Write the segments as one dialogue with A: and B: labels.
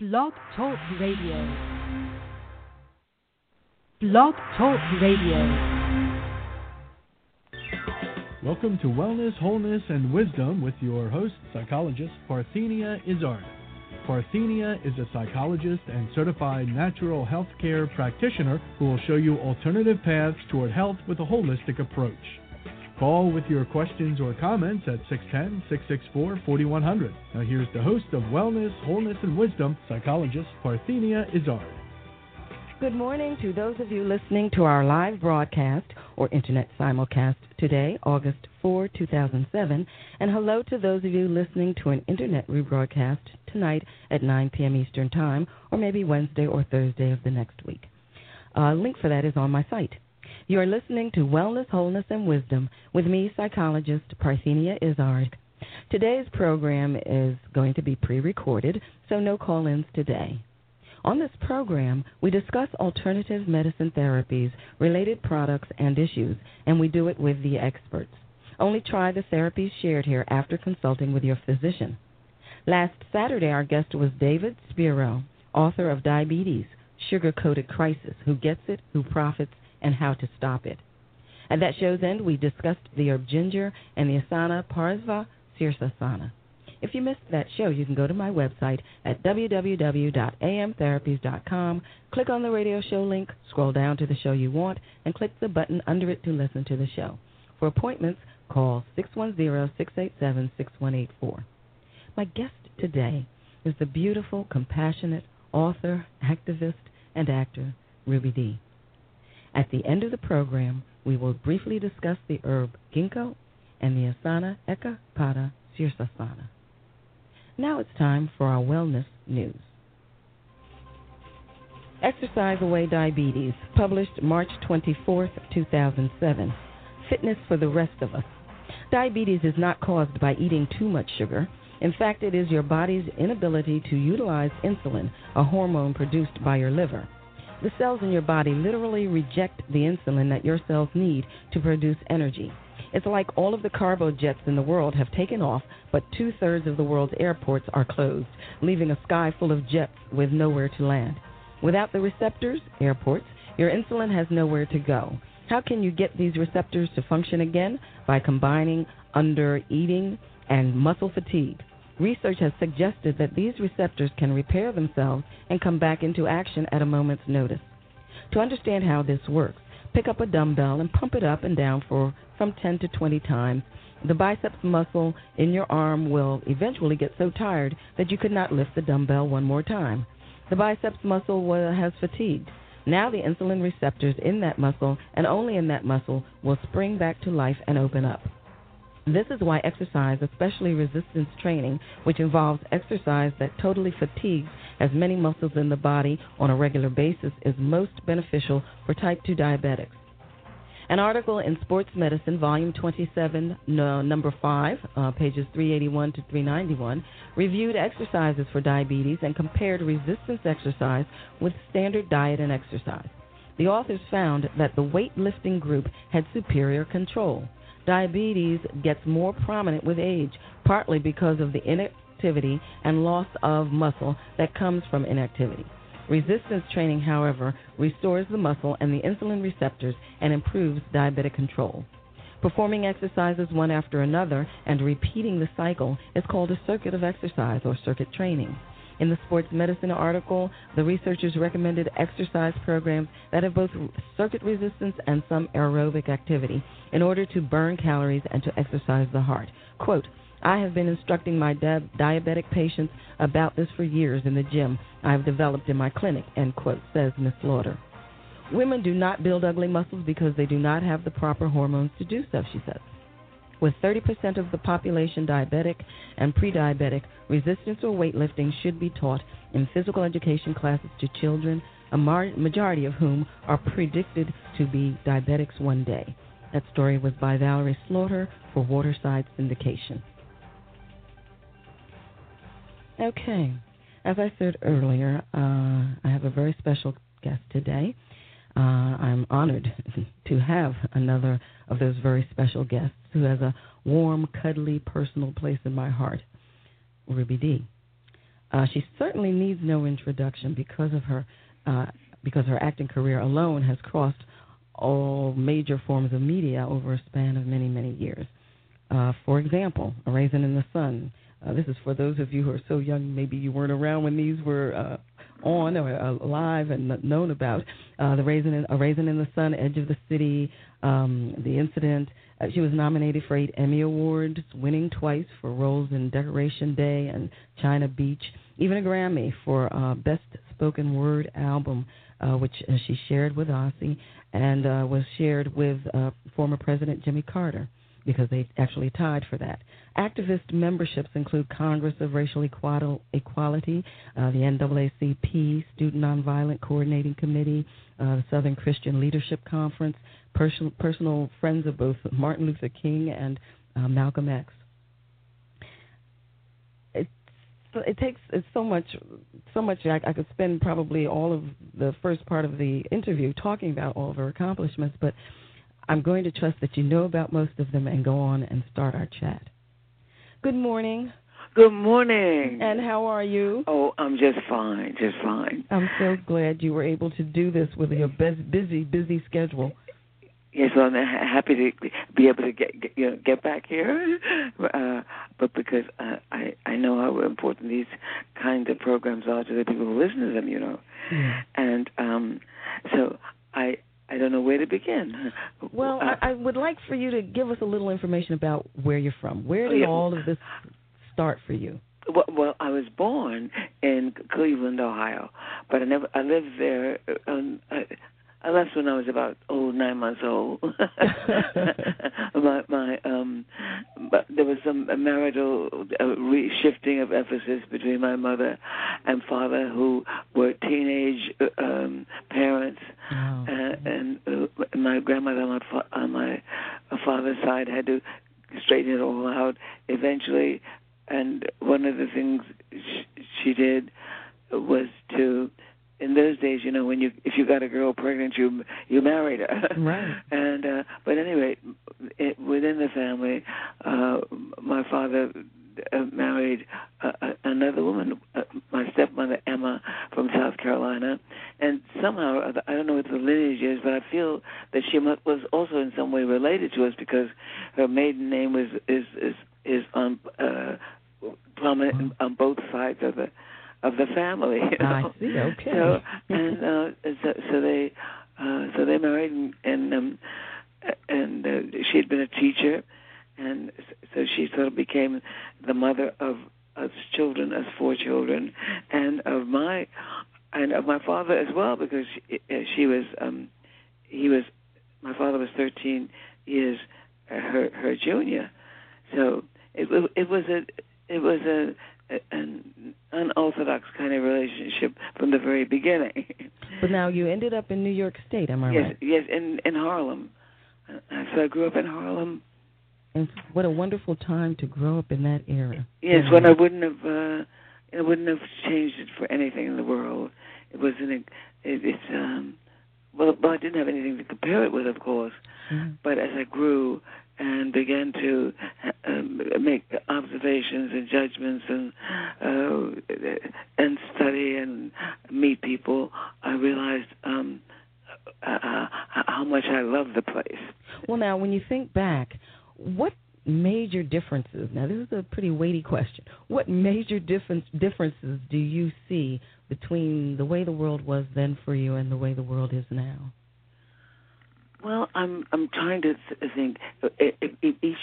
A: Blog Talk Radio. Blog Talk Radio.
B: Welcome to Wellness, Wholeness, and Wisdom with your host, psychologist Parthenia Izzard. Parthenia is a psychologist and certified natural health care practitioner who will show you alternative paths toward health with a holistic approach. Call with your questions or comments at 610 664 4100. Now, here's the host of Wellness, Wholeness, and Wisdom, psychologist Parthenia Izzard.
C: Good morning to those of you listening to our live broadcast or internet simulcast today, August 4, 2007, and hello to those of you listening to an internet rebroadcast tonight at 9 p.m. Eastern Time, or maybe Wednesday or Thursday of the next week. A link for that is on my site. You are listening to Wellness, Wholeness, and Wisdom with me, psychologist Parthenia Izzard. Today's program is going to be pre recorded, so no call ins today. On this program, we discuss alternative medicine therapies, related products, and issues, and we do it with the experts. Only try the therapies shared here after consulting with your physician. Last Saturday, our guest was David Spero, author of Diabetes Sugar Coated Crisis Who Gets It, Who Profits, and how to stop it. At that show's end, we discussed the herb ginger and the asana Parsva Sirsasana. If you missed that show, you can go to my website at www.amtherapies.com, click on the radio show link, scroll down to the show you want, and click the button under it to listen to the show. For appointments, call 610-687-6184. My guest today is the beautiful, compassionate author, activist, and actor Ruby Dee. At the end of the program, we will briefly discuss the herb ginkgo and the asana Eka Pada Sirsasana. Now it's time for our wellness news. Exercise Away Diabetes, published March 24, 2007. Fitness for the rest of us. Diabetes is not caused by eating too much sugar. In fact, it is your body's inability to utilize insulin, a hormone produced by your liver. The cells in your body literally reject the insulin that your cells need to produce energy. It's like all of the cargo jets in the world have taken off, but two thirds of the world's airports are closed, leaving a sky full of jets with nowhere to land. Without the receptors, airports, your insulin has nowhere to go. How can you get these receptors to function again? By combining under eating and muscle fatigue. Research has suggested that these receptors can repair themselves and come back into action at a moment's notice. To understand how this works, pick up a dumbbell and pump it up and down for from 10 to 20 times. The biceps muscle in your arm will eventually get so tired that you could not lift the dumbbell one more time. The biceps muscle has fatigued. Now the insulin receptors in that muscle and only in that muscle will spring back to life and open up. This is why exercise, especially resistance training, which involves exercise that totally fatigues as many muscles in the body on a regular basis, is most beneficial for type 2 diabetics. An article in Sports Medicine, Volume 27, no, Number 5, uh, pages 381 to 391, reviewed exercises for diabetes and compared resistance exercise with standard diet and exercise. The authors found that the weightlifting group had superior control diabetes gets more prominent with age, partly because of the inactivity and loss of muscle that comes from inactivity. Resistance training, however, restores the muscle and the insulin receptors and improves diabetic control. Performing exercises one after another and repeating the cycle is called a circuit of exercise or circuit training. In the sports medicine article, the researchers recommended exercise programs that have both circuit resistance and some aerobic activity in order to burn calories and to exercise the heart. Quote, I have been instructing my di- diabetic patients about this for years in the gym I have developed in my clinic, end quote, says Ms. Slaughter. Women do not build ugly muscles because they do not have the proper hormones to do so, she says. With 30% of the population diabetic and pre-diabetic, resistance or weightlifting should be taught in physical education classes to children, a majority of whom are predicted to be diabetics one day. That story was by Valerie Slaughter for Waterside Syndication. Okay, as I said earlier, uh, I have a very special guest today. Uh, I'm honored to have another of those very special guests who has a warm, cuddly, personal place in my heart, Ruby Dee. Uh, she certainly needs no introduction because of her uh, because her acting career alone has crossed all major forms of media over a span of many many years. Uh, for example, A Raisin in the Sun. Uh, this is for those of you who are so young, maybe you weren't around when these were uh, on or alive and known about. Uh, the Raisin in, A Raisin in the Sun, Edge of the City, um, The Incident. Uh, she was nominated for eight Emmy Awards, winning twice for roles in Decoration Day and China Beach, even a Grammy for uh, Best Spoken Word Album, uh, which uh, she shared with Ossie and uh, was shared with uh, former President Jimmy Carter because they actually tied for that. Activist memberships include Congress of Racial Equality, uh, the NAACP, Student Nonviolent Coordinating Committee, uh, the Southern Christian Leadership Conference, personal, personal friends of both Martin Luther King and uh, Malcolm X. It, it takes it's so much, so much. I, I could spend probably all of the first part of the interview talking about all of her accomplishments, but I'm going to trust that you know about most of them and go on and start our chat. Good morning.
D: Good morning.
C: And how are you?
D: Oh, I'm just fine, just fine.
C: I'm so glad you were able to do this with your busy, busy schedule.
D: Yes, well, I'm happy to be able to get, get you know get back here, uh, but because uh, I I know how important these kind of programs are to the people who listen to them, you know, and um, so I I don't know where to begin.
C: Well, uh, I, I would like for you to give us a little information about where you're from. Where
D: oh,
C: did
D: yeah.
C: all of this start for you?
D: Well, well, I was born in Cleveland, Ohio, but I never I lived there. Um, I, I left when I was about oh nine months old. my my um, but there was some marital uh, re- shifting of emphasis between my mother and father, who were teenage uh, um, parents,
C: oh.
D: uh, and uh, my grandmother on my fa- on my father's side had to straighten it all out eventually. And one of the things sh- she did was to in those days, you know, when you if you got a girl pregnant, you you married her.
C: Right.
D: and uh, but anyway, it, within the family, uh, my father uh, married uh, another woman, uh, my stepmother Emma from South Carolina, and somehow I don't know what the lineage is, but I feel that she was also in some way related to us because her maiden name was is is is on uh, prominent on both sides of the of the family. You know?
C: I see. Okay.
D: So and uh, so, so they uh, so they married and and, um, and uh, she had been a teacher, and so she sort of became the mother of us children, us four children, and of my and of my father as well because she, uh, she was um he was my father was 13 years her her junior so it it was a it was a an unorthodox kind of relationship from the very beginning.
C: But now you ended up in New York State, am I
D: yes,
C: right?
D: Yes, in in Harlem. Uh, so I grew up in Harlem.
C: And what a wonderful time to grow up in that era.
D: Yes, when I wouldn't have uh I wouldn't have changed it for anything in the world. It was an it, it's um well, well, I didn't have anything to compare it with, of course.
C: Mm-hmm.
D: But as I grew and began to um, make observations and judgments and uh, and study and meet people, I realized um, uh, how much I love the place.
C: Well, now when you think back, what major differences? Now this is a pretty weighty question. What major difference differences do you see between the way the world was then for you and the way the world is now?
D: Well, I'm I'm trying to th- think. Each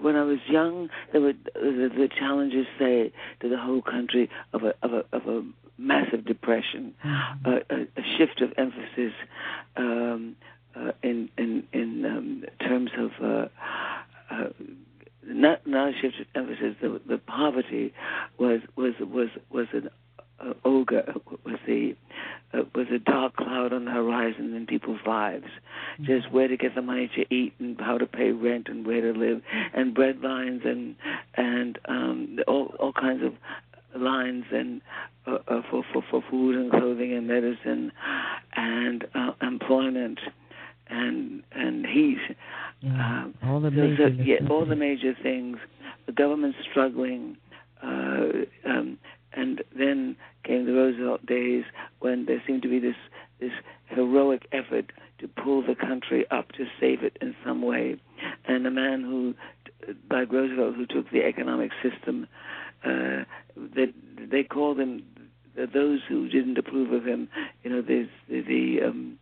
D: when I was young, there were the, the challenges say to the whole country of a of a of a massive depression,
C: mm-hmm.
D: uh, a, a shift of emphasis um, uh, in in in um, terms of. Uh, uh, not not a shift of emphasis. The, the poverty was was was was an uh, ogre was the uh, was a dark cloud on the horizon in people's lives. Mm-hmm. Just where to get the money to eat and how to pay rent and where to live and bread lines and and um, all all kinds of lines and uh, uh, for, for for food and clothing and medicine and uh, employment and and heat.
C: Yeah,
D: um,
C: all the major
D: so, yeah, all the major things. The government struggling. Uh, um, and then came the Roosevelt days when there seemed to be this this heroic effort to pull the country up to save it in some way, and a man who, like Roosevelt, who took the economic system uh, that they called him those who didn't approve of him. You know, there's the, the um,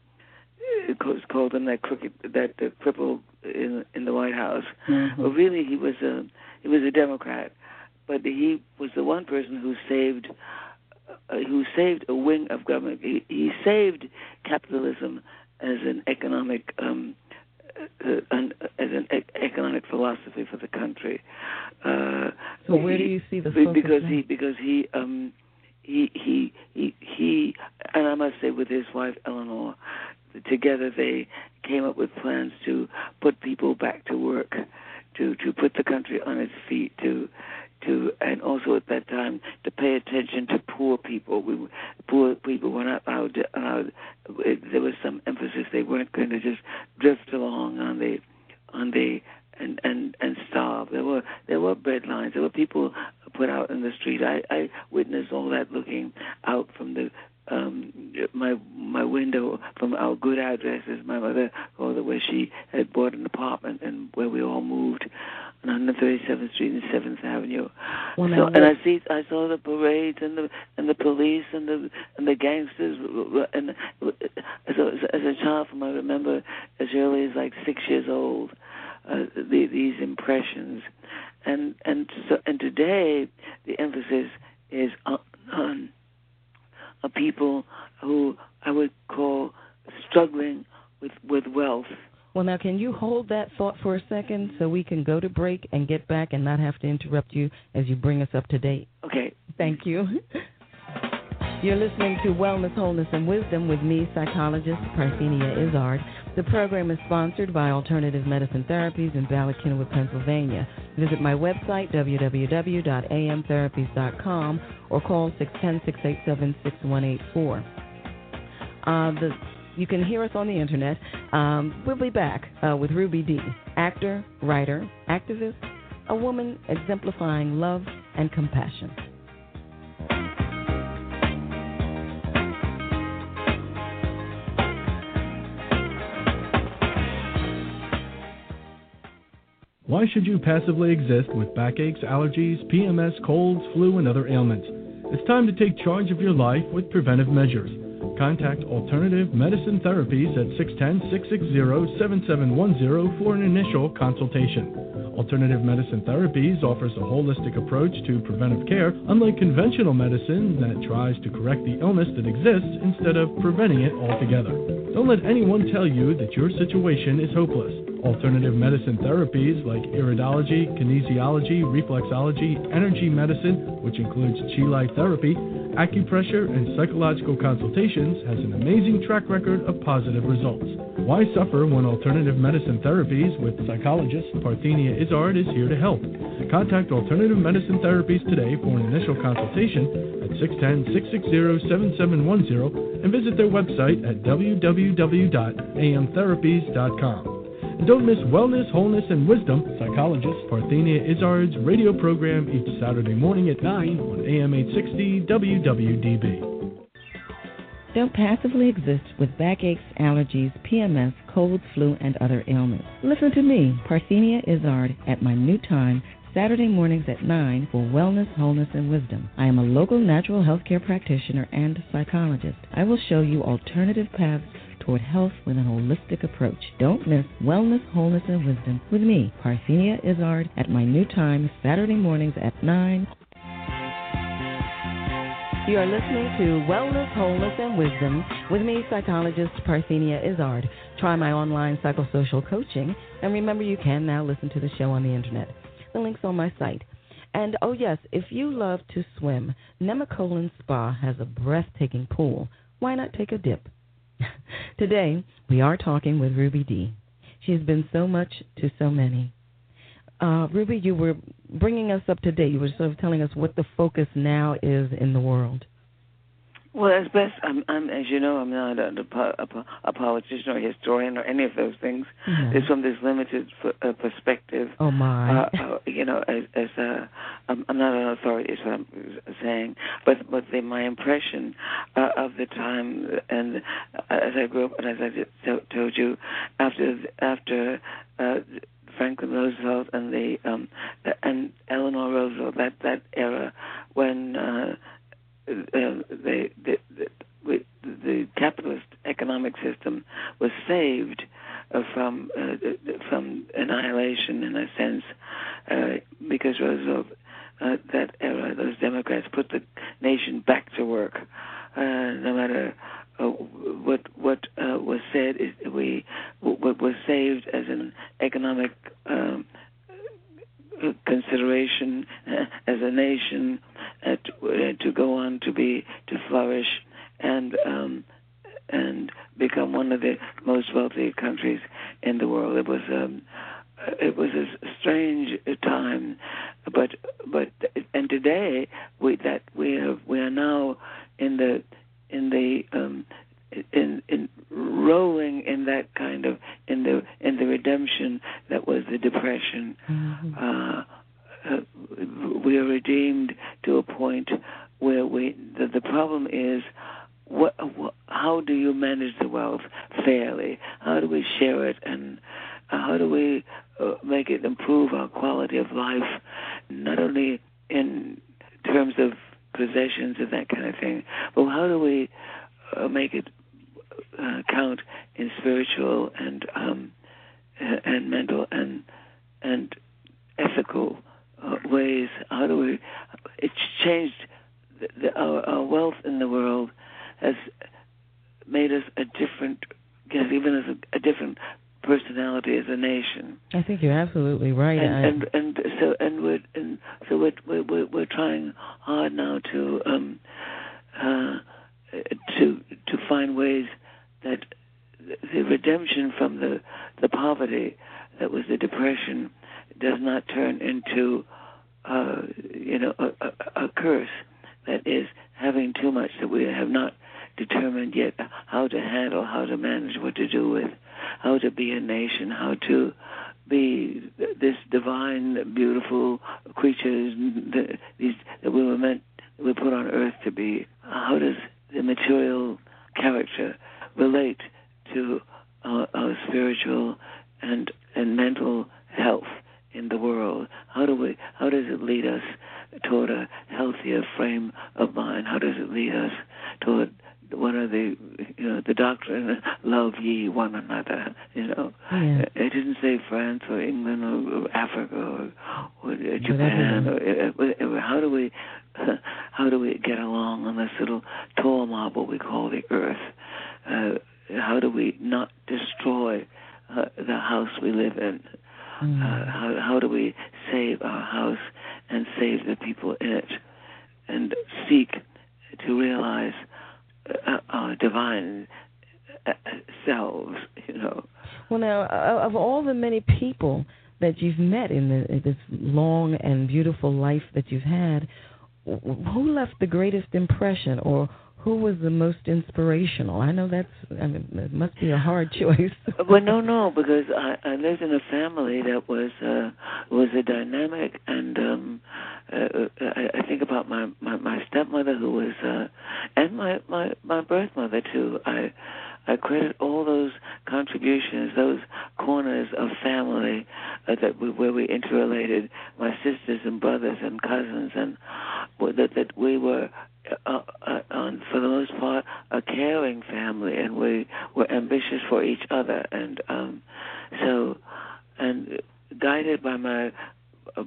D: it was called him that crooked that uh, cripple in in the White House. Mm-hmm. But really, he was a he was a Democrat, but he was the one person who saved. Uh, who saved a wing of government? He, he saved capitalism as an economic um, uh, an, as an e- economic philosophy for the country.
C: Uh, so where he, do you see the
D: focus because now? he because he um, he he he he and I must say with his wife Eleanor together they came up with plans to put people back to work to to put the country on its feet to to, and also at that time to pay attention to poor people. We poor people were not allowed. To, allowed it, there was some emphasis they weren't going to just drift along on the on the and and and starve. There were there were bread lines. There were people put out in the street. I I witnessed all that looking out from the um my my window from our good addresses. My mother called it where she had bought an apartment and where we all moved. 137th Street and Seventh Avenue. When so, and I see, I saw the parades and the and the police and the and the gangsters. And so, as a child, from I remember as early as like six years old, uh, the, these impressions, and and so and today the emphasis is on, on people who I would call struggling with with wealth
C: well, now, can you hold that thought for a second so we can go to break and get back and not have to interrupt you as you bring us up to date?
D: Okay.
C: Thank you. You're listening to Wellness, Wholeness, and Wisdom with me, psychologist Parthenia Izzard. The program is sponsored by Alternative Medicine Therapies in Bala Cynwyd, Pennsylvania. Visit my website, www.amtherapies.com, or call 610 687 6184. Uh, the you can hear us on the internet. Um, we'll be back uh, with Ruby Dee, actor, writer, activist, a woman exemplifying love and compassion.
B: Why should you passively exist with backaches, allergies, PMS, colds, flu, and other ailments? It's time to take charge of your life with preventive measures. Contact Alternative Medicine Therapies at 610 660 7710 for an initial consultation. Alternative Medicine Therapies offers a holistic approach to preventive care, unlike conventional medicine that tries to correct the illness that exists instead of preventing it altogether. Don't let anyone tell you that your situation is hopeless. Alternative medicine therapies like iridology, kinesiology, reflexology, energy medicine, which includes Qi therapy, acupressure, and psychological consultations has an amazing track record of positive results. Why suffer when alternative medicine therapies with psychologist Parthenia Izzard is here to help? Contact Alternative Medicine Therapies today for an initial consultation at 610-660-7710 and visit their website at www.amtherapies.com. Don't miss Wellness, Wholeness, and Wisdom, psychologist Parthenia Izzard's radio program each Saturday morning at 9 on AM 860 WWDB.
C: Don't passively exist with backaches, allergies, PMS, colds, flu, and other ailments. Listen to me, Parthenia Izzard, at my new time, Saturday mornings at 9 for Wellness, Wholeness, and Wisdom. I am a local natural health care practitioner and psychologist. I will show you alternative paths toward health with an holistic approach. Don't miss Wellness, Wholeness, and Wisdom with me, Parthenia Izzard, at my new time, Saturday mornings at 9. You are listening to Wellness, Wholeness, and Wisdom with me, psychologist Parthenia Izzard. Try my online psychosocial coaching, and remember you can now listen to the show on the internet. The link's on my site. And oh, yes, if you love to swim, Nemacolin Spa has a breathtaking pool. Why not take a dip? Today, we are talking with Ruby Dee. She has been so much to so many. Uh, Ruby, you were bringing us up to date. You were sort of telling us what the focus now is in the world.
D: Well, as best, I'm, I'm, as you know, I'm not a, a, a politician or a historian or any of those things.
C: Mhm.
D: It's from this limited f- uh, perspective.
C: Oh my.
D: Uh, uh, you know, as, as uh, I'm, I'm not an authority, is what I'm saying, but but the, my impression uh, of the time, and uh, as I grew up, and as I just to- told you, after after uh, Franklin Roosevelt and the um, and Eleanor Roosevelt, that that era when. Uh, the, the, the, the capitalist economic system was saved uh, from uh, from annihilation in a sense uh, because Roosevelt uh, that era those Democrats put the nation back to work. Uh, no matter uh, what what uh, was said we what was saved as an economic um, consideration uh, as a nation uh, to, uh, to go on to be to flourish and um, and become one of the most wealthy countries in the world. It was um, it was a strange time, but but and today we that we have we are now in the in the um, in in rolling in that kind of in the in the redemption that was the depression.
C: Mhm.
D: Uh, uh, we are redeemed to a point where we the, the problem is what, what how do you manage the wealth fairly how do we share it and uh, how do we uh, make it improve our quality of life not only in terms of possessions and that kind of thing but how do we uh, make it uh, count in spiritual and um, and mental and and ethical uh, ways. How do we? It's changed. The, the, our, our wealth in the world has made us a different, has given us a, a different personality as a nation.
C: I think you're absolutely right.
D: And,
C: I-
D: and and so and we're and so we're we're, we're trying hard now to um uh to to find ways that the redemption from the the poverty that was the depression does not turn into uh you know a, a, a curse. That is having too much that we have not determined yet how to handle how to manage what to do with how to be a nation how to be this divine beautiful creatures that these that we were meant we put on earth to be. How does the material character relate to our, our spiritual and and mental health in the world. How do we how does it lead us toward a healthier frame of mind? How does it lead us toward one of the you know the doctrine love ye one another you know?
C: Yeah.
D: Uh, it didn't say France or England or, Africa or, or Japan or, uh, uh, how do we how do we get along on this little tall marble we call the earth uh, how do we not destroy uh, the house we live in
C: Mm.
D: uh, how how do we save our house and save the people in it, and seek to realize uh, our divine uh, selves? You know,
C: Well, now, of all the many people that you've met in, the, in this long and beautiful life that you've had, who left the greatest impression, or who was the most inspirational? I know that's I mean, it must be a hard choice.
D: well, no, no, because I, I lived in a family that was uh, was a dynamic, and um, uh, I, I think about my, my my stepmother who was, uh, and my my my birth mother too. I I credit all those contributions, those corners of family uh, that we, where we interrelated, my sisters and brothers and cousins, and that that we were uh, uh, on, for the most part, a caring family, and we were ambitious for each other, and um, so, and guided by my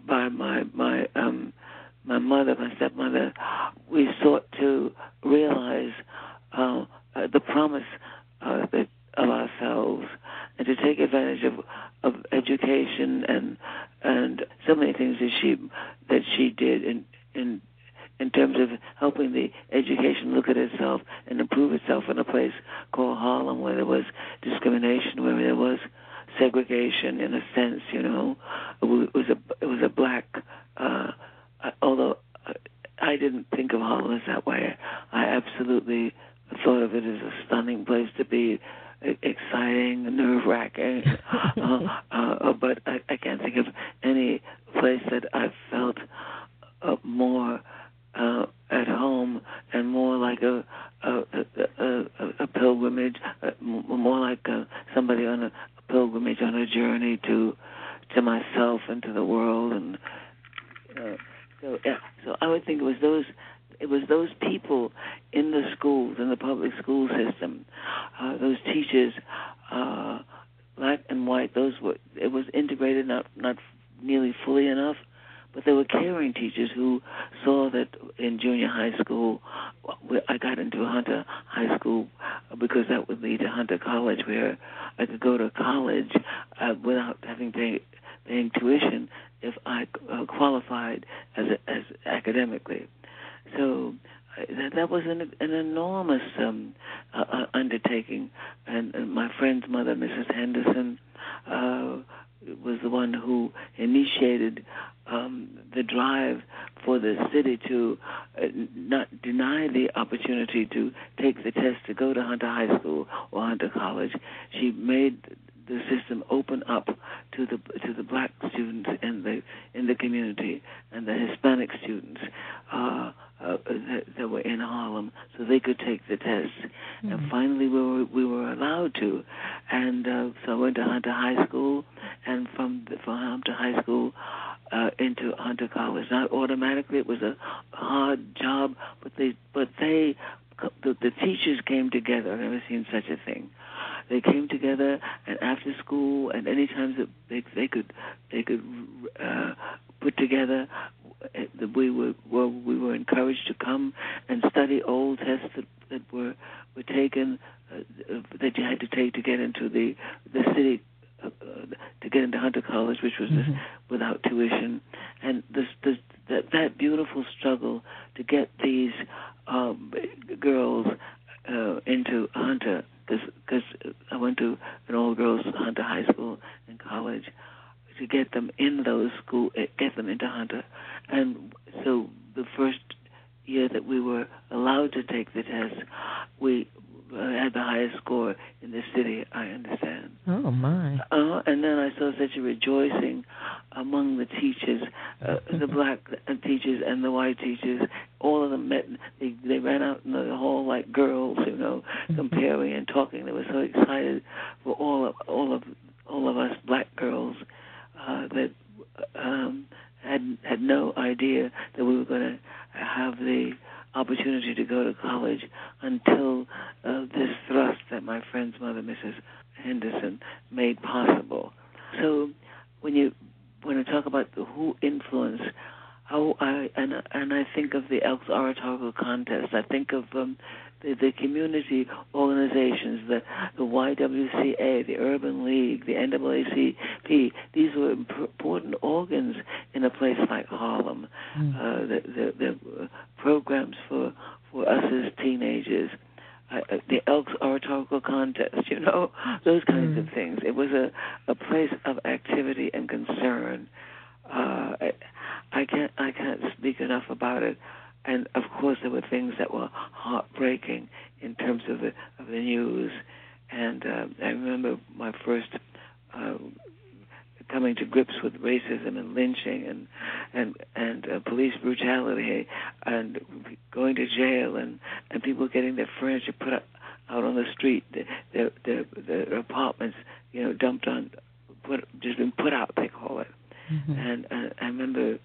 D: by my my um, my mother, my stepmother, we sought to realize uh, uh, the promise uh, of ourselves, and to take advantage of of education and and so many things that she that she did in in in terms of helping the education look at itself and improve itself in a place called Harlem where there was discrimination, where there was segregation in a sense, you know. It was a it was a black uh although I didn't think of Harlem as that way. I absolutely thought of it as a stunning place to be, exciting, nerve wracking. uh, uh, but I, I can't think of any place that I felt uh, more uh, at home and more like a a, a, a, a pilgrimage, uh, more like uh, somebody on a pilgrimage on a journey to to myself and to the world and uh, so yeah so I would think it was those it was those people in the schools in the public school system uh, those teachers uh, black and white those were it was integrated not not nearly fully enough but there were caring teachers who saw that in junior high school, I got into Hunter High School because that would lead to Hunter College, where I could go to college uh, without having to pay, paying tuition if I uh, qualified as a, as academically. So uh, that that was an an enormous um, uh, uh, undertaking, and, and my friend's mother, Mrs. Henderson. Uh, was the one who initiated um, the drive for the city to uh, not deny the opportunity to take the test to go to Hunter High School or Hunter College. She made the system open up to the to the black students in the in the community and the Hispanic students uh, uh, that, that were in Harlem, so they could take the test. Mm-hmm. And finally, we were we were allowed to, and uh, so I went to Hunter High School, and from the, from Hunter High School uh, into Hunter College. Not automatically; it was a hard job, but they but they the, the teachers came together. I've never seen such a thing. They came together, and after school, and any times that they they could they could uh, put together, uh, we were well, we were encouraged to come and study old tests that, that were were taken uh, that you had to take to get into the the city uh, to get into Hunter College, which was mm-hmm. without tuition, and this, this that that beautiful struggle to get these um, girls uh, into Hunter because I went to an all girls Hunter High School and college to get them in those school, eh, get them into Hunter, and so the first year that we were allowed to take the test, we had the highest score in the city. I understand.
C: Oh my!
D: Uh, and then I saw such a rejoicing among the teachers, uh, the black teachers and the white teachers. All of them met. They they ran out in the hall like girls, you know, mm-hmm. comparing and talking. They were so excited for all of all of all of us black girls uh, that um, had had no idea that we were going to have the opportunity to go to college until uh, this thrust that my friend's mother, Mrs. Henderson, made possible. So when you when I talk about the who influence, how I and and I think of the Elks Oratorical Contest, I think of um, the, the community organizations, the the YWCA, the Urban League, the NAACP. These were important organs in a place like Harlem. Mm. Uh, the, the, the programs for for us as teenagers. Uh, the Elks Oratorical Contest, you know, those kinds mm. of things. It was a, a place of activity and concern. Uh, I, I can't I can't speak enough about it and of course there were things that were heartbreaking in terms of the of the news. And uh, I remember my first uh, coming to grips with racism and lynching and and and uh, police brutality and going to jail and and people getting their furniture put up, out on the street, their their their apartments, you know, dumped on, put just been put out. They call it. Mm-hmm. And uh, I remember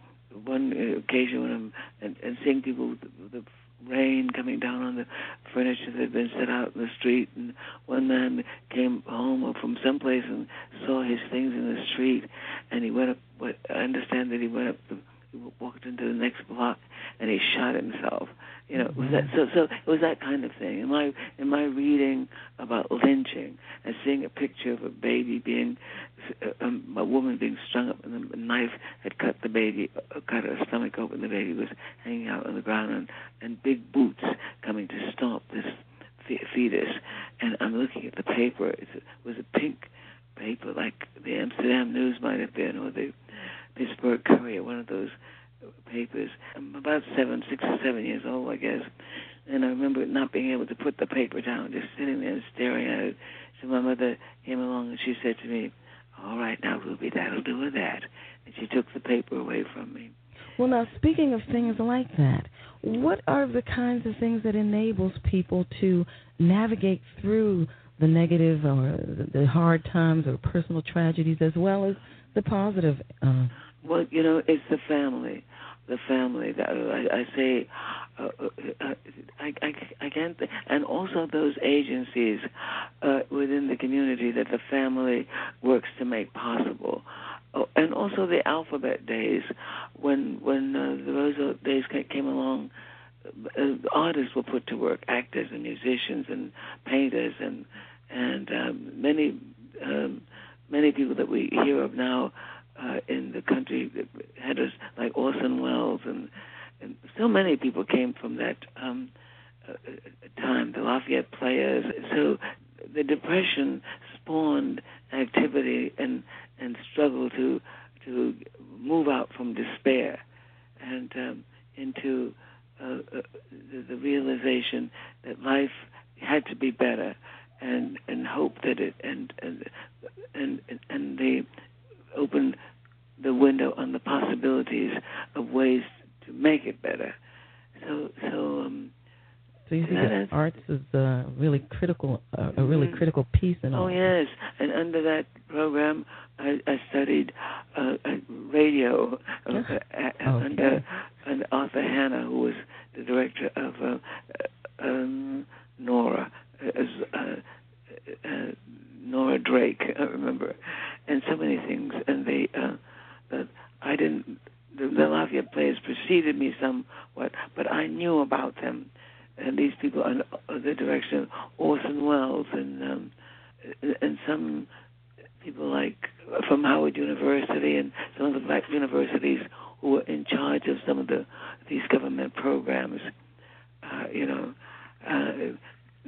D: one occasion when I'm and, and seeing people with the, the rain coming down on the furniture that had been set out in the street, and one man came home from someplace and saw his things in the street, and he went up. I understand that he went up the he walked into the next block and he shot himself. You know, was that so? So it was that kind of thing. In my in my reading about lynching and seeing a picture of a baby being, um, a woman being strung up and a knife had cut the baby, cut her stomach open. The baby was hanging out on the ground and and big boots coming to stomp this fetus. And I'm looking at the paper. It was a pink paper like the Amsterdam News might have been, or the Pittsburgh Courier, one of those papers. I'm about seven, six or seven years old, I guess. And I remember not being able to put the paper down, just sitting there and staring at it. So my mother came along and she said to me, "All right, now Ruby, that'll do with that." And she took the paper away from me.
C: Well, now speaking of things like that, what are the kinds of things that enables people to navigate through the negative or the hard times or personal tragedies as well as the positive? Uh,
D: well, you know, it's the family. The family. That I, I say, uh, uh, uh, I, I, I can't. And also those agencies uh, within the community that the family works to make possible. Oh, and also the alphabet days, when when uh, the days came along, uh, artists were put to work, actors and musicians and painters and and um, many um, many people that we hear of now uh, in the country had us like Orson Welles and so many people came from that um, uh, time. The Lafayette Players. So the Depression spawned activity and and struggle to to move out from despair and um, into uh, uh, the, the realization that life had to be better and and hope that it and and and and they opened the window on the possibilities of ways to make it better. So so um
C: so you see that arts is a really critical, uh, a really mm-hmm. critical piece in all.
D: Oh yes, and under that program, I, I studied uh, radio uh, okay. under, under Arthur Hanna, who was the director of uh, um, Nora, as uh, uh, Nora Drake, I remember, and so many things. And they, uh, I didn't. The, the Lafayette players preceded me somewhat, but I knew about them, and these people under the direction of Orson Welles and um, and some people like from Howard University and some of the black universities who were in charge of some of the these government programs. Uh, you know, uh,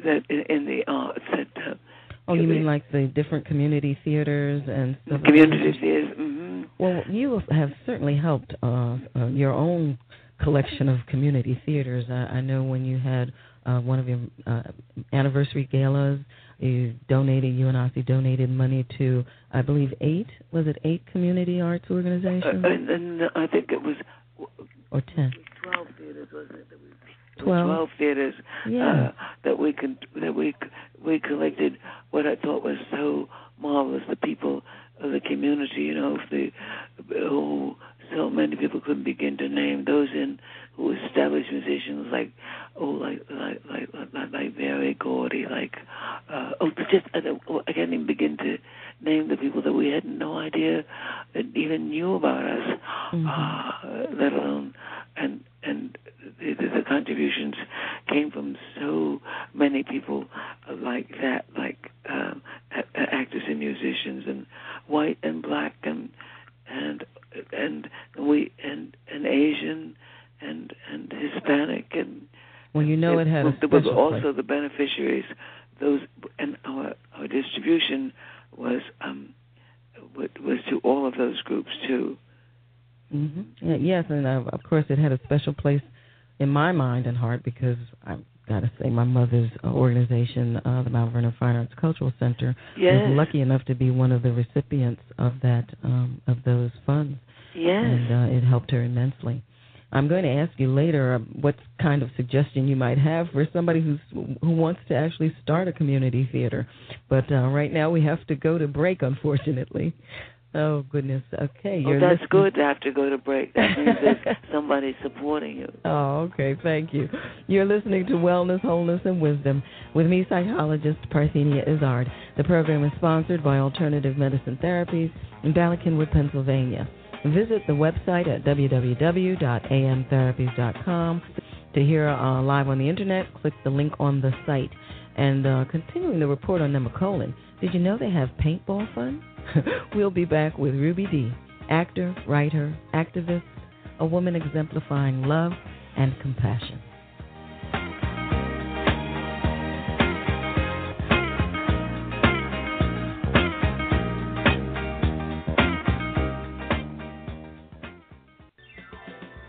D: that in, in the arts that. Uh,
C: oh, you mean like the different community theaters and?
D: Community theaters. Mm-hmm.
C: Well, you have certainly helped uh, uh, your own collection of community theaters. I, I know when you had uh, one of your uh, anniversary galas, you donated, you and Ossie donated money to, I believe, eight, was it eight community arts organizations?
D: Uh, and, and I think it was.
C: Or ten.
D: 12 theaters, was it?
C: 12.
D: 12 theaters
C: yeah.
D: uh, that we could that we we collected what I thought was so marvelous the people of the community you know the who so many people couldn't begin to name those in who established musicians like oh like like like like, like Berry Gordy like uh, oh just I, I can't even begin to name the people that we had no idea that even knew about us
C: mm-hmm.
D: uh, let alone and and the, the, contributions came from so many people like that like um, actors and musicians and white and black and and and we and and Asian and and Hispanic and
C: well, you know it, it had
D: a was also place. the beneficiaries. Those and our our distribution was um was to all of those groups too.
C: Mm-hmm. Yeah, yes, and uh, of course it had a special place in my mind and heart because I've gotta say my mother's organization, uh, the Mount Vernon Fine Arts Cultural Center,
D: yes.
C: was lucky enough to be one of the recipients of that um, of those funds.
D: Yes,
C: and uh, it helped her immensely. I'm going to ask you later uh, what kind of suggestion you might have for somebody who's who wants to actually start a community theater. But uh, right now we have to go to break, unfortunately. Oh goodness. Okay.
D: Well, that's listening. good to have to go to break. That means there's somebody supporting you.
C: Oh, okay. Thank you. You're listening to Wellness, Wholeness, and Wisdom with me, psychologist Parthenia Izzard. The program is sponsored by Alternative Medicine Therapies in Bala Cynwyd, Pennsylvania. Visit the website at www.amtherapies.com. To hear uh, live on the internet, click the link on the site. And uh, continuing the report on Nemacolin, did you know they have paintball fun? we'll be back with Ruby Dee, actor, writer, activist, a woman exemplifying love and compassion.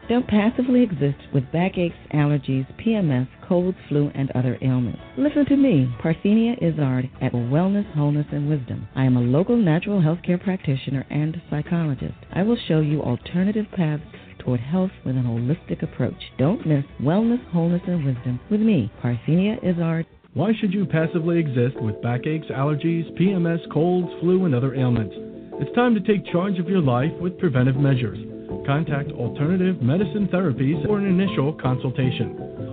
C: Parthenia passively exist with backaches, allergies, PMS, colds, flu, and other ailments. Listen to me, Parthenia Izzard at Wellness, Wholeness, and Wisdom. I am a local natural health care practitioner and psychologist. I will show you alternative paths toward health with an holistic approach. Don't miss Wellness, Wholeness, and Wisdom with me, Parthenia Izzard.
B: Why should you passively exist with backaches, allergies, PMS, colds, flu, and other ailments? It's time to take charge of your life with preventive measures. Contact Alternative Medicine Therapies for an initial consultation.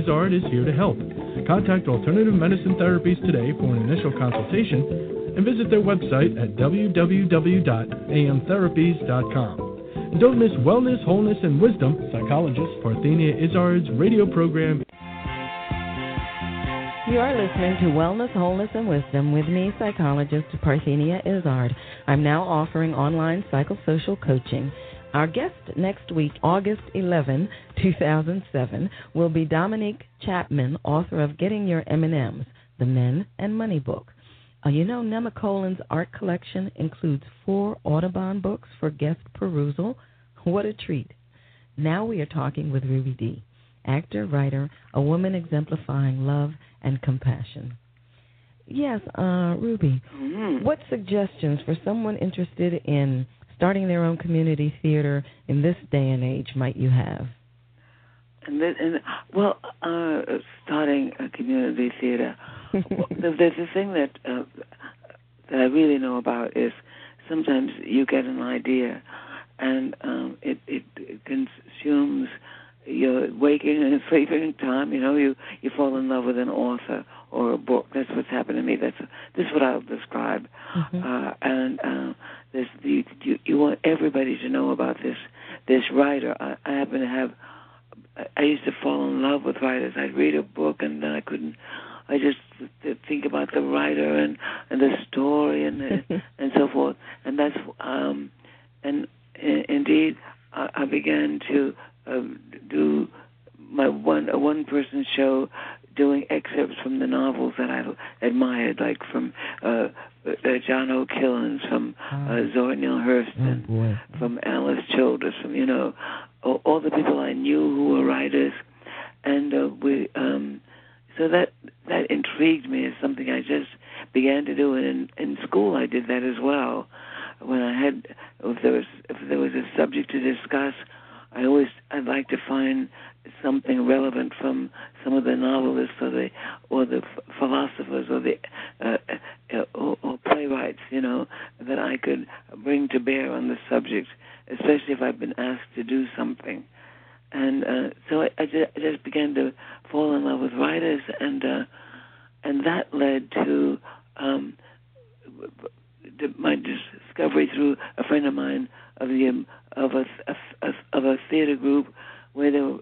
B: Izzard is here to help? Contact Alternative Medicine Therapies today for an initial consultation and visit their website at www.amtherapies.com. And don't miss Wellness, Wholeness, and Wisdom, psychologist Parthenia Izzard's radio program.
C: You are listening to Wellness, Wholeness, and Wisdom with me, psychologist Parthenia Izzard. I'm now offering online psychosocial coaching. Our guest next week, August 11, 2007, will be Dominique Chapman, author of Getting Your M&Ms, The Men and Money book. Uh, you know, Nemacolin's art collection includes four Audubon books for guest perusal. What a treat. Now we are talking with Ruby Dee, actor, writer, a woman exemplifying love and compassion. Yes, uh, Ruby,
D: Mhm.
C: what suggestions for someone interested in starting their own community theater in this day and age might you have?
D: And, then, and well, uh, starting a community theater. well, the, the, the thing that uh, that I really know about is sometimes you get an idea, and um, it, it it consumes your waking and sleeping time. You know, you you fall in love with an author or a book. That's what's happened to me. That's this is what I'll describe.
C: Mhm.
D: Uh, and uh, this you, you you want everybody to know about this this writer. I, I happen to have. I- used to fall in love with writers. I'd read a book and then I couldn't. I just th- think about the writer and and the story and the, and so forth. And that's um and i- indeed I, I began to uh, do my one a one person show doing excerpts from the novels that I admired, like from uh, uh, John O. Killens, from uh, Zora Neale Hurston,
C: Oh,
D: from Alice Childress, from you know all, all the people I knew who were writers, and uh, we um, so that that intrigued me as something I just began to do. And in, in school, I did that as well. When I had, if there was if there was a subject to discuss, I always I'd like to find something relevant from some of the novelists or the or the philosophers or the uh, uh, or, or playwrights, you know, that I could bring to bear on the subject, especially if I've been asked to do something. And uh, so I, I, just, I just began to fall in love with writers, and uh, and that led to um, my discovery through a friend of mine of the of a, a, of a theater group where there were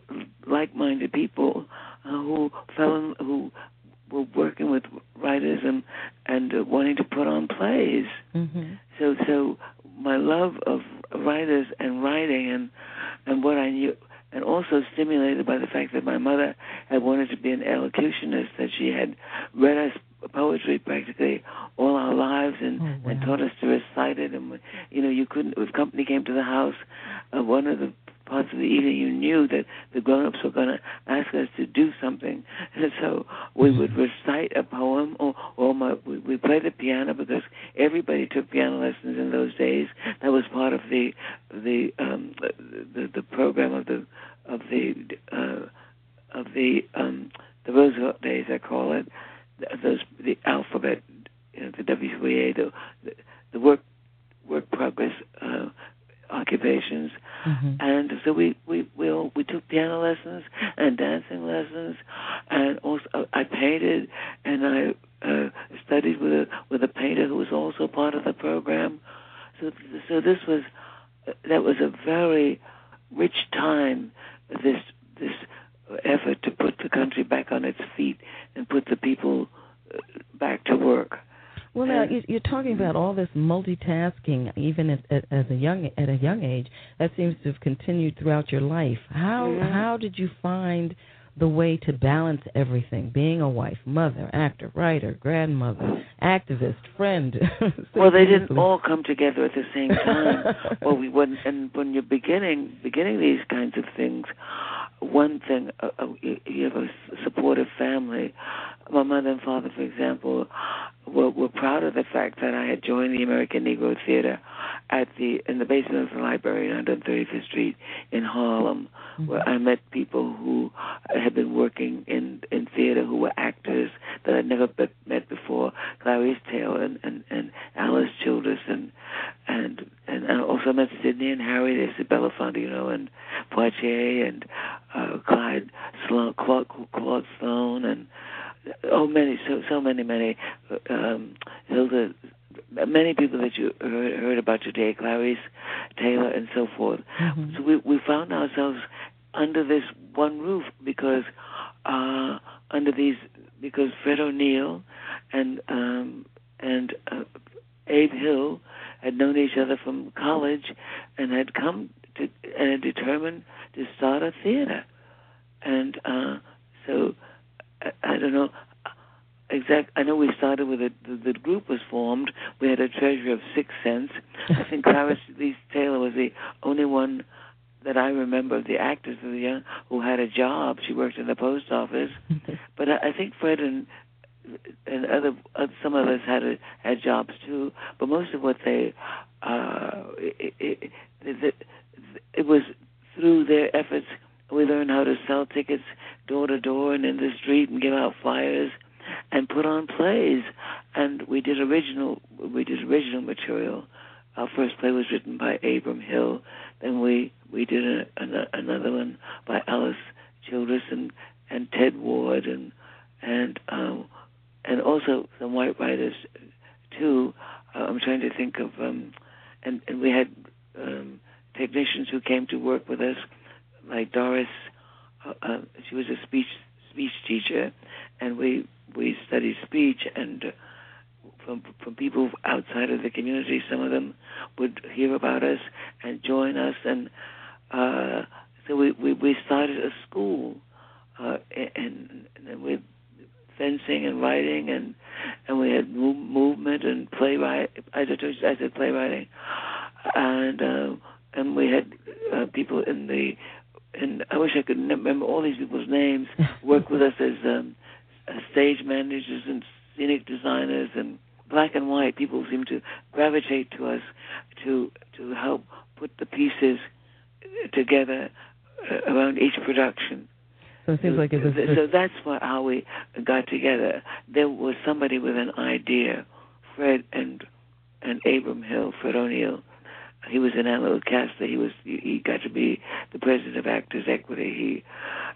D: like-minded people uh, who fell in, who were working with writers and and uh, wanting to put on plays.
C: Mm-hmm.
D: So so my love of writers and writing and and what I knew and also stimulated by the fact that my mother had wanted to be an elocutionist that she had read us poetry practically all our lives and,
C: Oh, wow.
D: and taught us to recite it and you know you couldn't if company came to the house uh, one of the parts of the evening you knew that the grown-ups were going to ask us to do something. And so we would recite a poem or or my, we, we played the piano because everybody took piano lessons in those days. That was part of the the um the the program of the of the uh of the um the Roosevelt days I call it. Those the alphabet you know the WCA the the, the work work progress uh occupations
C: Mm-hmm.
D: and so we we we all, we took piano lessons and dancing lessons, and also I painted and I uh, studied with a with a painter who was also part of the program. So so this was that was a very rich time this this effort to put the country back on its feet and put the people uh, back to work.
C: Well, now you're talking about all this multitasking, even at, at, as a young at a young age. That seems to have continued throughout your life. How
D: mm-hmm.
C: how did you find the way to balance everything? Being a wife, mother, actor, writer, grandmother, activist, friend.
D: well, they didn't all come together at the same time. well, we wouldn't. And when you're beginning beginning these kinds of things, one thing uh, uh, you have a supportive family. My mother and father, for example, were, were proud of the fact that I had joined the American Negro Theater at the in the basement of the library on 135th Street in Harlem, mm-hmm. where I met people who had been working in in theater who were actors that I'd never met, met before, Clarice Taylor and, and and Alice Childress and and and I also met Sidney and Harry, there's Belafonte, you know, and Poitier and uh, Clyde Sloan, Claude, Claude Sloan and oh many so so many many um Hilda many people that you heard, heard about today, Clarice Taylor and so forth.
C: Mm-hmm.
D: So we we found ourselves under this one roof because uh under these because Fred O'Neal and um and uh, Abe Hill had known each other from college and had come to and had determined to start a theater. And uh so I, I don't know exact. I know we started with it. The, the group was formed. We had a treasury of six cents. I think Clarice Lee Taylor was the only one that I remember of the actors of the young who had a job. She worked in the post office. but I, I think Fred and and other uh, some of us had a, had jobs too. But most of what they uh, it, it, it, it was through their efforts we learned how to sell tickets door to door and in the street and give out flyers and put on plays. And we did original we did original material. Our first play was written by Abram Hill. Then we we did a, a, another one by Alice Childress and and Ted Ward and and um, and also some white writers too. Uh, I'm trying to think of um, and and we had um, technicians who came to work with us, like Doris. Uh, she was a speech speech teacher, and we we studied speech and. Uh, from from people outside of the community, some of them would hear about us and join us, and uh, so we, we we started a school, uh, and, and with fencing and writing, and and we had move, movement and playwright. I said I said playwriting, and uh, and we had uh, people in the and I wish I could remember all these people's names. Work with us as um, stage managers and scenic designers and black and white people seem to gravitate to us to to help put the pieces together uh, around each production.
C: So it seems like it was.
D: So that's what, how we got together. There was somebody with an idea, Fred and and Abram Hill, Fred O'Neal. He was an Anna Lucasta. He was he got to be the president of Actors Equity. He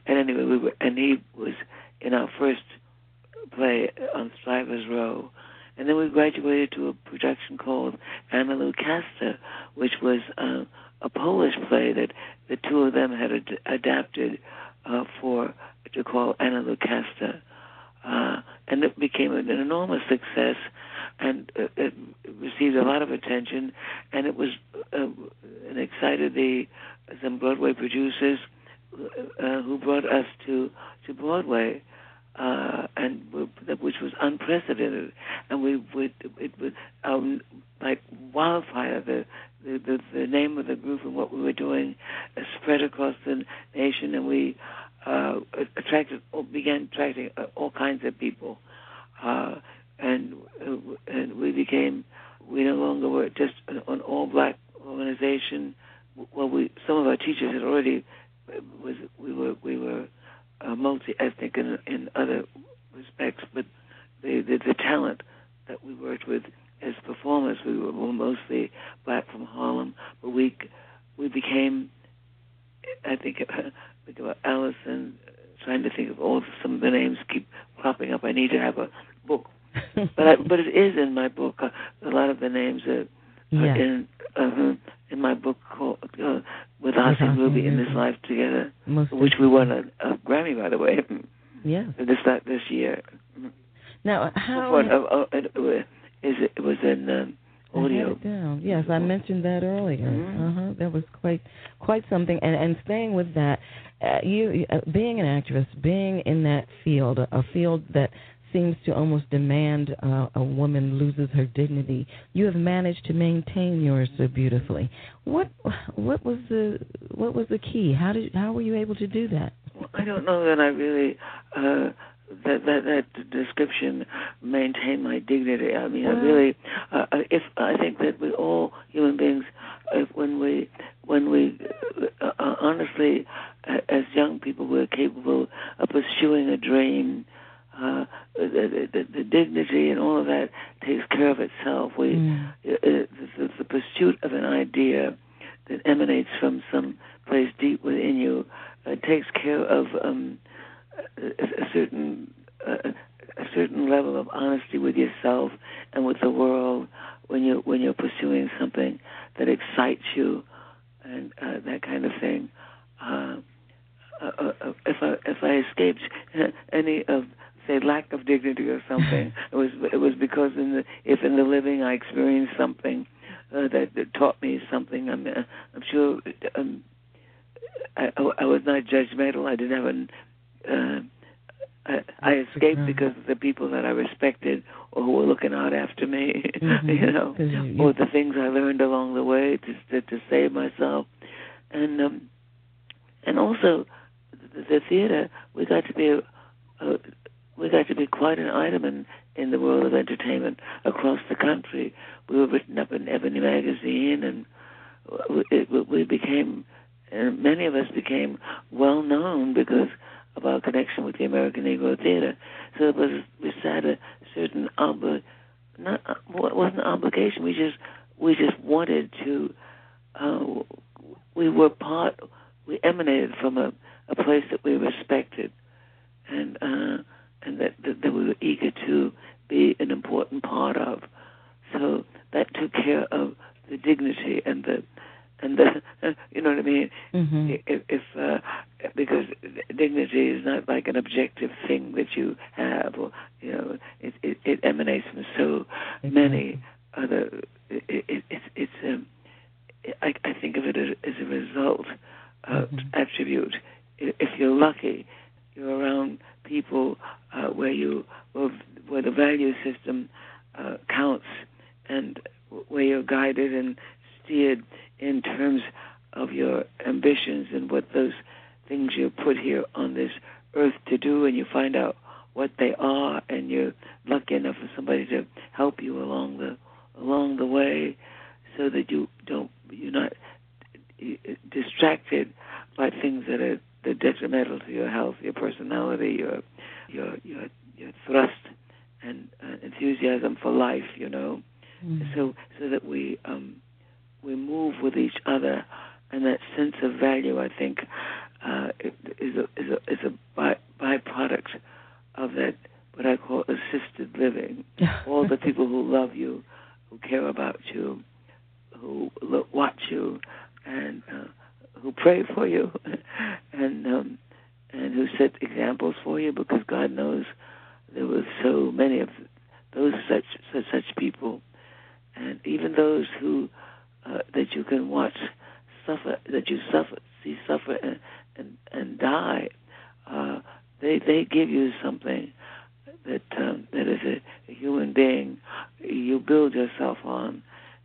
D: and anyway we were and he was in our first play on Strivers Row. And then we graduated to a production called Anna Lucasta, which was uh, a Polish play that the two of them had ad- adapted uh, for to call Anna Lucasta. Uh, and it became an enormous success, and uh, it received a lot of attention, and it was uh, and excited the some Broadway producers uh, who brought us to to Broadway uh, and which was unprecedented, and we would it was um, like wildfire. The, the the the name of the group and what we were doing uh, spread across the nation, and we uh, attracted began attracting uh, all kinds of people, uh, and and we became we no longer were just an, an all black organization. Well, we some of our teachers had already was we were we were uh, multi-ethnic in, in other respects, but the, the, the talent that we worked with as performers, we were mostly black from Harlem, but we we became, I think, think about Allison, trying to think of all some of the names keep popping up. I need to have a book, but I, but it is in my book. Uh, a lot of the names are,
C: yeah.
D: in uh, in my book called uh, with Ossie and Ruby in this life together,
C: Most
D: which we won a, a Grammy, by the way,
C: Yes.
D: this that this year.
C: Now, how
D: uh, uh, it, uh, it, it was in um, audio.
C: down. Yes, I mentioned that earlier.
D: Mhm.
C: Uh-huh. That was quite quite something. And and staying with that, uh, you uh, being an actress, being in that field, a field that seems to almost demand uh, a woman loses her dignity. You have managed to maintain yours so beautifully. What what was the what was the key? How did how were you able to do that?
D: Well, I don't know that I really uh, that that that description maintain my dignity. I mean, I really, uh, if I think that we all human beings, if when we when we uh, uh, honestly, uh, as young people, we're capable of pursuing a dream. Uh, the, the, the dignity and all of that takes care of itself. We
C: Mm.
D: uh, the, the, the pursuit of an idea that emanates from some place deep within you uh, takes care of um, a, a certain uh, a certain level of honesty with yourself and with the world when you when you're pursuing something that excites you and uh, that kind of thing. Uh, uh, uh, if I if I escaped any of say lack of dignity or something, it was it was because in the if in the living I experienced something uh, that, that taught me something. I'm uh, I'm sure um, I, I I was not judgmental. I didn't have an uh, I, I escaped because of the people that I respected or who were looking out after me,
C: Mhm.
D: you know, or the things I learned along the way to to, to save myself, and um, and also the, the theater. We got to be a, a, we got to be quite an item in in the world of entertainment across the country. We were written up in Ebony magazine, and we, it, we became, and many of us became well known because of our connection with the American Negro Theater. So it was we had a certain obli- not it wasn't an obligation. We just we just wanted to. Uh, we were part. We emanated from a, a place that we respected, and uh, and that, that we were eager to be an important part of. So that took care of the dignity and the and the you know what I mean.
C: Mhm.
D: If, if uh, because dignity is not like an objective thing that you have, or you know, it it, it emanates from so many other. It, it, it's it's um, I, I think of it as, as a result uh,
C: Mhm.
D: attribute. I- If you're lucky, you're around people uh, where you where, where the value system uh, counts and where you're guided and steered in terms of your ambitions and what those things you're put here on this earth to do, and you find out what they are, and you're lucky enough for somebody to help you along the along the way, so that you don't you're not uh, distracted by things that are that are detrimental to your health, your personality, your your your your thrust and uh, enthusiasm for life. You know
C: Mhm.
D: so so that we um, we move with each other, and that sense of value, I think, uh, is a is a is a by, byproduct of that what I call assisted living. All the people who love you, who care about you, who look, watch you, and uh, who pray for you, and um, and who set examples for you, because God knows there were so many of those such such, such people and even those who uh, that you can watch suffer, that you suffer, see suffer and and, and die, uh, they they give you something that um, that is a, human being you build yourself on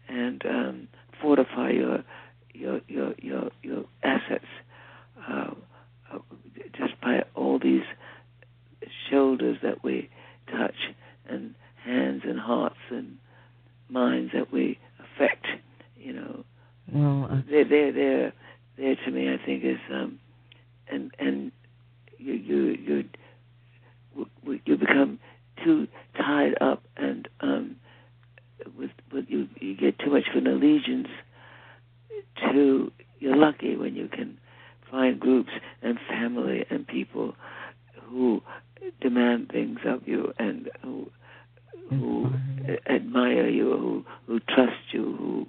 D: and um, fortify your your your, your assets uh, uh, just by all these shoulders that we touch and hands and hearts and minds that we affect. You know,
C: Well, uh,
D: they're they're they're there to me. I think is um, and and you you you you, you become too tied up and um, with with you you get too much of an allegiance to. You're lucky when you can find groups and family and people who demand things of you and who who
C: Inspiring.
D: admire you, who who trust you, who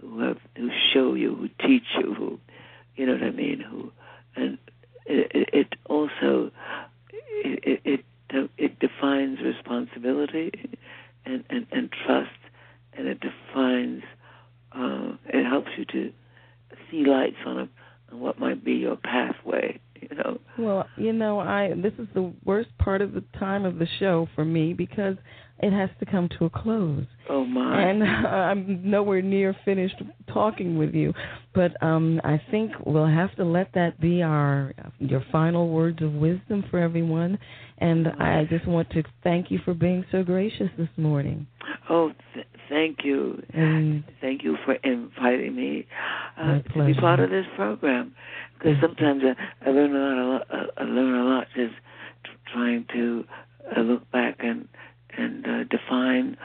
D: who have who show you, who teach you, who and, and, and trust, and it defines. Uh, it helps you to see lights on a on what might be your pathway. You know.
C: Well, you know, I this is the worst part of the time of the show for me because it has to come to a close.
D: Oh my!
C: And I'm nowhere near finished talking with you, but um, I think we'll have to let that be our your final words of wisdom for everyone. And I just want to thank you for being so gracious this morning.
D: Oh, th- thank you.
C: And
D: thank you for inviting me uh, to be part of this program. Because sometimes I, I learn a lot. A lot uh, I learn a lot just tr- trying to uh, look back and and uh, define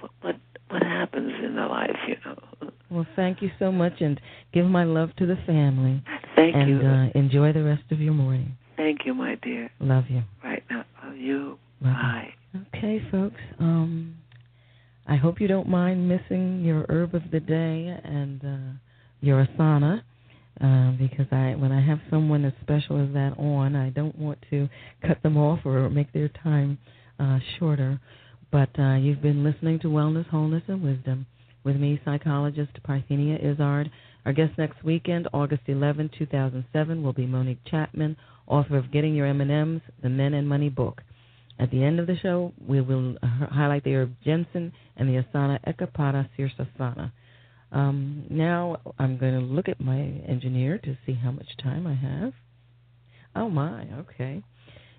D: what, what what happens in the life. You know.
C: Well, thank you so much, and give my love to the family.
D: Thank
C: and
D: you.
C: Uh, enjoy the rest of your morning.
D: Thank you, my dear.
C: Love you.
D: Right now, love you.
C: Love
D: Bye.
C: you. Okay, folks. Um, I hope you don't mind missing your herb of the day and uh, your asana. Uh, because I, when I have someone as special as that on, I don't want to cut them off or make their time uh, shorter. But uh, you've been listening to Wellness, Wholeness, and Wisdom with me, psychologist Parthenia Izzard. Our guest next weekend, August 11, 2007, will be Monique Chapman, author of Getting Your M&Ms, the Men and Money book. At the end of the show, we will uh, highlight the herb ginseng and the asana Ekapada Sirsasana. Um, now I'm going to look at my engineer to see how much time I have. Oh my, okay.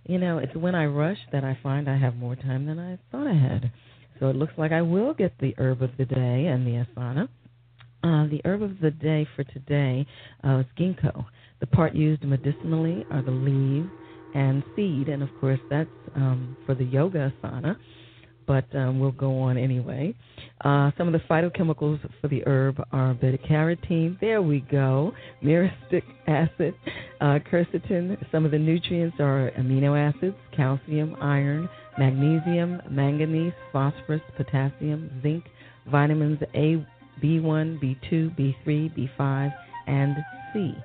C: You know, it's when I rush that I find I have more time than I thought I had. So it looks like I will get the herb of the day and the asana. Uh, the herb of the day for today uh, is ginkgo. The part used medicinally are the leaves and seed, and of course that's um, for the yoga asana. But um, we'll go on anyway. Uh, some of the phytochemicals for the herb are beta carotene. There we go. Myristic acid, uh, quercetin. Some of the nutrients are amino acids, calcium, iron, magnesium, manganese, phosphorus, potassium, zinc, vitamins A, B1, B2, B3, B5, and C.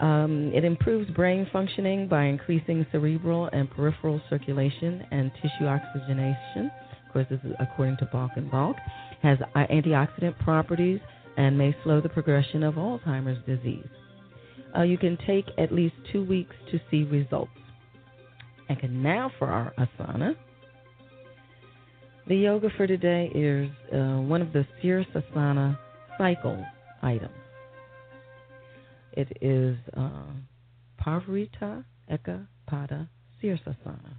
C: Um, it improves brain functioning by increasing cerebral and peripheral circulation and tissue oxygenation. Of course, this is according to Balch and Balch. Has antioxidant properties and may slow the progression of Alzheimer's disease. Uh, you can take at least two weeks to see results. And now for our asana. The yoga for today is uh, one of the Sirsasana cycle items. It is uh, Parivrtta Eka Pada Sirsasana.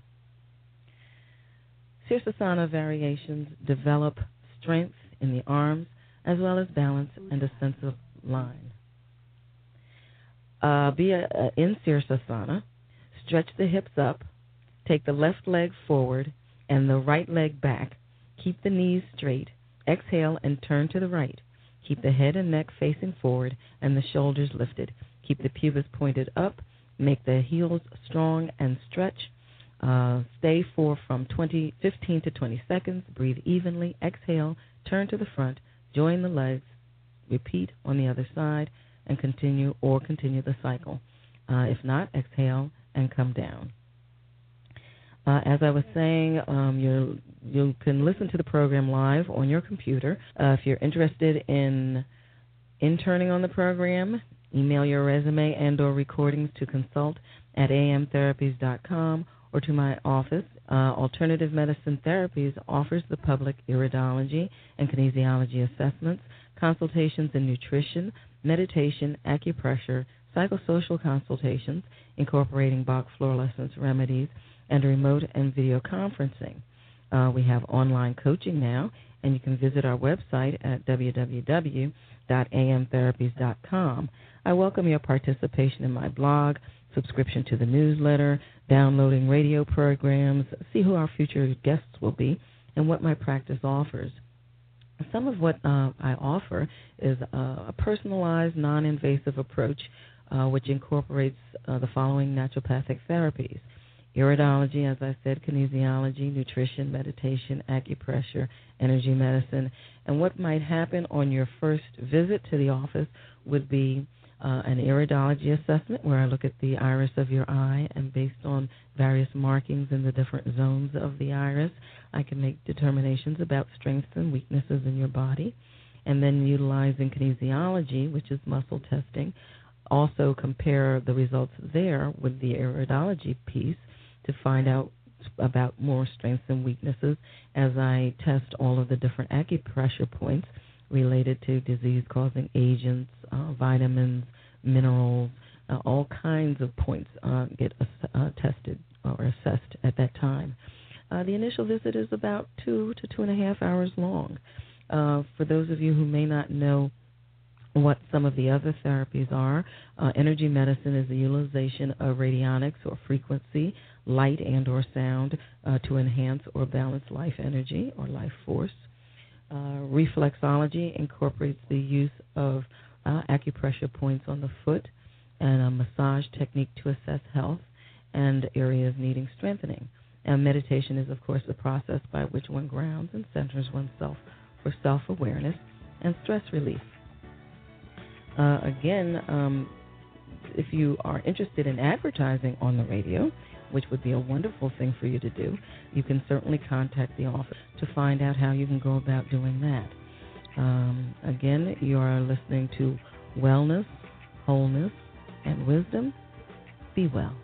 C: Sirsasana variations develop strength in the arms as well as balance and a sense of line. Uh, be a, a, in Sirsasana, stretch the hips up, take the left leg forward and the right leg back. Keep the knees straight. Exhale and turn to the right. Keep the head and neck facing forward and the shoulders lifted. Keep the pubis pointed up. Make the heels strong and stretch. Uh, stay for from 20, 15 to 20 seconds. Breathe evenly. Exhale. Turn to the front. Join the legs. Repeat on the other side and continue or continue the cycle. Uh, if not, exhale and come down. Uh, as I was saying, um, you you can listen to the program live on your computer. Uh, if you're interested in interning on the program, email your resume and or recordings to consult at amtherapies.com or to my office. Uh, Alternative Medicine Therapies offers the public iridology and kinesiology assessments, consultations in nutrition, meditation, acupressure, psychosocial consultations, incorporating Bach flower essence remedies, and remote and video conferencing. Uh, we have online coaching now, and you can visit our website at www.amtherapies.com. I welcome your participation in my blog, subscription to the newsletter, downloading radio programs, see who our future guests will be, and what my practice offers. Some of what uh, I offer is uh, a personalized, non invasive approach uh, which incorporates uh, the following naturopathic therapies iridology, as I said, kinesiology, nutrition, meditation, acupressure, energy medicine. And what might happen on your first visit to the office would be uh, an iridology assessment where I look at the iris of your eye, and based on various markings in the different zones of the iris, I can make determinations about strengths and weaknesses in your body. And then utilizing kinesiology, which is muscle testing, also compare the results there with the iridology piece to find out about more strengths and weaknesses as I test all of the different acupressure points related to disease causing agents, uh, vitamins, minerals, uh, all kinds of points uh, get uh, tested or assessed at that time. Uh, the initial visit is about two to two and a half hours long. Uh, for those of you who may not know what some of the other therapies are, energy medicine is the utilization of radionics or frequency, light and or sound to enhance or balance life energy or life force. Uh, reflexology incorporates the use of uh, acupressure points on the foot and a massage technique to assess health and areas needing strengthening. And meditation is, of course, the process by which one grounds and centers oneself for self awareness and stress relief. Uh, again, um, if you are interested in advertising on the radio, which would be a wonderful thing for you to do, you can certainly contact the office to find out how you can go about doing that. Um, again, you are listening to Wellness, Wholeness, and Wisdom. Be well.